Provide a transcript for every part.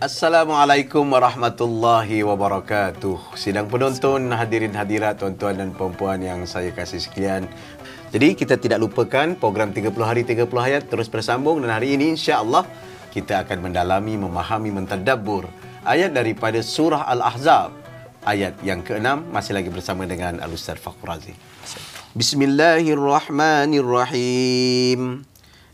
Assalamualaikum warahmatullahi wabarakatuh. Sidang penonton, hadirin hadirat, tuan-tuan dan puan-puan yang saya kasih sekalian. Jadi kita tidak lupakan program 30 hari 30 ayat terus bersambung dan hari ini insya-Allah kita akan mendalami, memahami, mentadabbur ayat daripada surah Al-Ahzab ayat yang ke-6 masih lagi bersama dengan Al-Ustaz Fakhr Razi. Bismillahirrahmanirrahim.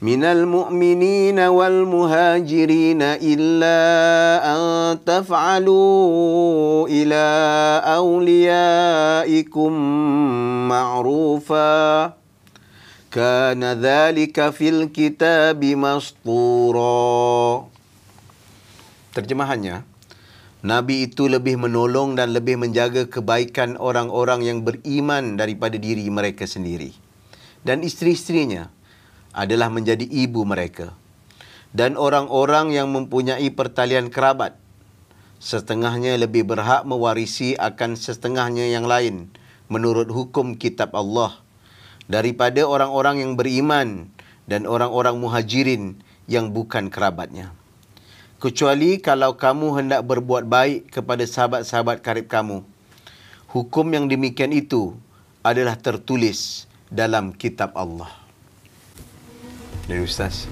من المؤمنين والمهاجرين إلا أن تفعلوا إلى أوليائكم معروفا كان ذلك في الكتاب مسطورا Terjemahannya, Nabi itu lebih menolong dan lebih menjaga kebaikan orang-orang yang beriman daripada diri mereka sendiri. Dan isteri-isterinya, adalah menjadi ibu mereka dan orang-orang yang mempunyai pertalian kerabat. Setengahnya lebih berhak mewarisi akan setengahnya yang lain menurut hukum kitab Allah daripada orang-orang yang beriman dan orang-orang muhajirin yang bukan kerabatnya. Kecuali kalau kamu hendak berbuat baik kepada sahabat-sahabat karib kamu. Hukum yang demikian itu adalah tertulis dalam kitab Allah dari Ustaz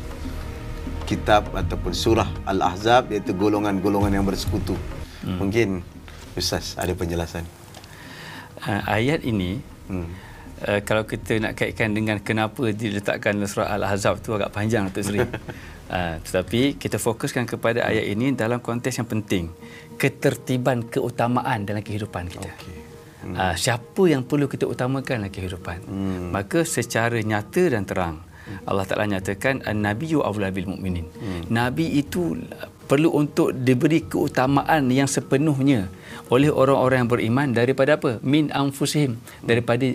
kitab ataupun surah Al-Ahzab iaitu golongan-golongan yang bersekutu. Hmm. Mungkin Ustaz ada penjelasan. Uh, ayat ini hmm. uh, kalau kita nak kaitkan dengan kenapa diletakkan surah Al-Ahzab tu agak panjang Datuk Seri. uh, tetapi kita fokuskan kepada ayat ini dalam konteks yang penting. Ketertiban keutamaan dalam kehidupan kita. Okay. Hmm. Uh, siapa yang perlu kita utamakan dalam kehidupan. Hmm. Maka secara nyata dan terang Allah Taala nyatakan an-nabiyyu aula bil mu'minin. Hmm. Nabi itu perlu untuk diberi keutamaan yang sepenuhnya oleh orang-orang yang beriman daripada apa? Min anfusihim, daripada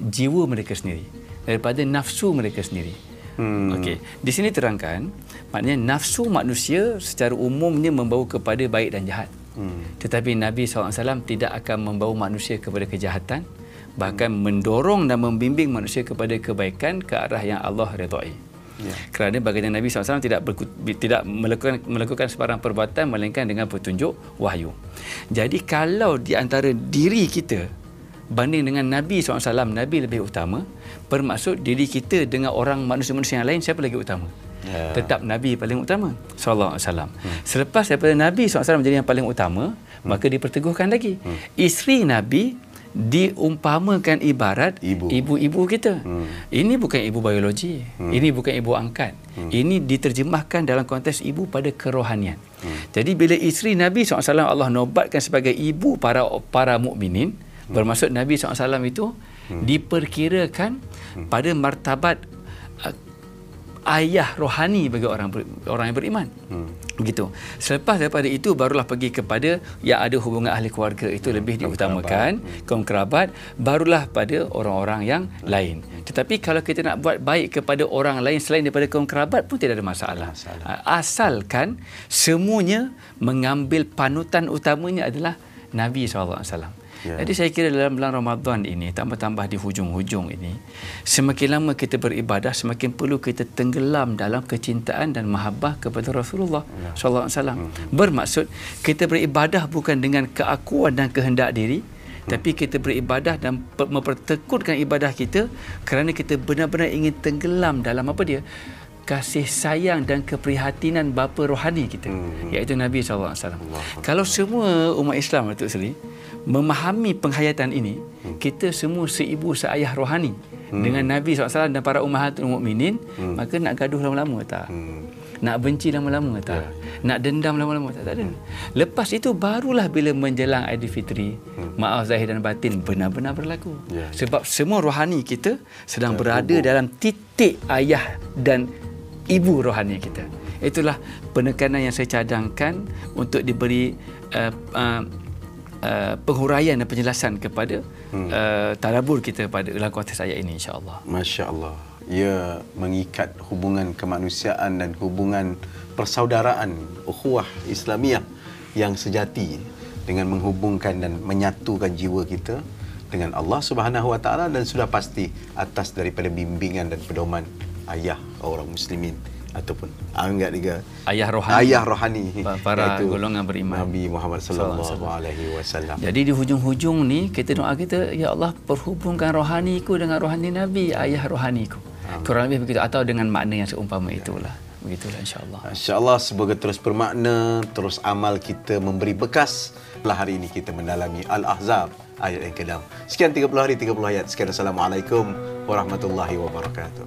jiwa mereka sendiri, daripada nafsu mereka sendiri. Hmm. Okey, di sini terangkan maknanya nafsu manusia secara umumnya membawa kepada baik dan jahat. Hmm. Tetapi Nabi SAW tidak akan membawa manusia kepada kejahatan bahkan mendorong dan membimbing manusia kepada kebaikan ke arah yang Allah redai. Ya. Kerana baginda Nabi SAW tidak berku, tidak melakukan melakukan sebarang perbuatan melainkan dengan petunjuk wahyu. Jadi kalau di antara diri kita banding dengan Nabi SAW, Nabi lebih utama, bermaksud diri kita dengan orang manusia-manusia yang lain siapa lagi utama? Ya. Tetap Nabi paling utama sallallahu alaihi wasallam. Hmm. Selepas daripada Nabi SAW menjadi yang paling utama, hmm. maka diperteguhkan lagi. Hmm. Isteri Nabi diumpamakan ibarat ibu. ibu-ibu kita. Hmm. Ini bukan ibu biologi. Hmm. Ini bukan ibu angkat. Hmm. Ini diterjemahkan dalam konteks ibu pada kerohanian. Hmm. Jadi bila isteri Nabi SAW Allah nobatkan sebagai ibu para para mukminin, hmm. bermaksud Nabi SAW itu hmm. diperkirakan hmm. pada martabat ayah rohani bagi orang ber, orang yang beriman. Hmm. Begitu. Selepas daripada itu barulah pergi kepada yang ada hubungan ahli keluarga itu hmm. lebih diutamakan, hmm. kaum kerabat, barulah pada orang-orang yang hmm. lain. Tetapi kalau kita nak buat baik kepada orang lain selain daripada kaum kerabat pun tidak ada masalah. masalah. Asalkan semuanya mengambil panutan utamanya adalah Nabi SAW. Yeah. Jadi saya kira dalam bulan Ramadan ini tambah-tambah di hujung-hujung ini semakin lama kita beribadah semakin perlu kita tenggelam dalam kecintaan dan mahabbah kepada Rasulullah yeah. sallallahu alaihi wasallam. Mm-hmm. Bermaksud kita beribadah bukan dengan keakuan dan kehendak diri mm. tapi kita beribadah dan mempertekunkan ibadah kita kerana kita benar-benar ingin tenggelam dalam apa dia? Kasih sayang dan keprihatinan bapa rohani kita hmm. iaitu Nabi SAW. Kalau semua umat Islam Datuk Seri memahami penghayatan ini, hmm. kita semua seibu seayah rohani hmm. dengan Nabi SAW dan para ummahatul mukminin, hmm. maka nak gaduh lama-lama tak? Hmm. Nak benci lama-lama tak? Yeah. Nak dendam lama-lama tak? Tak ada. Hmm. Lepas itu barulah bila menjelang Aidilfitri, hmm. maaf zahir dan batin benar-benar berlaku. Yeah. Sebab semua rohani kita sedang yeah, berada kubur. dalam titik ayah dan ibu rohani kita. Itulah penekanan yang saya cadangkan untuk diberi uh, uh, uh, penghuraian dan penjelasan kepada hmm. uh, tadabbur kita pada dalam konteks ayat ini insya-Allah. Masya-Allah. Ia mengikat hubungan kemanusiaan dan hubungan persaudaraan ukhuwah Islamiah yang sejati dengan menghubungkan dan menyatukan jiwa kita dengan Allah Subhanahu Wa Taala dan sudah pasti atas daripada bimbingan dan pedoman ayah orang muslimin ataupun anggap juga ayah rohani ayah rohani para golongan beriman Nabi Muhammad sallallahu alaihi wasallam. Jadi di hujung-hujung ni kita doa kita ya Allah perhubungkan rohaniku dengan rohani Nabi ayah rohaniku. Kurang lebih begitu atau dengan makna yang seumpama itulah. Begitulah insya-Allah. Insya-Allah semoga terus bermakna, terus amal kita memberi bekas. Lah hari ini kita mendalami Al-Ahzab ayat yang ke-6. Sekian 30 hari 30 ayat. Sekian Assalamualaikum warahmatullahi wabarakatuh.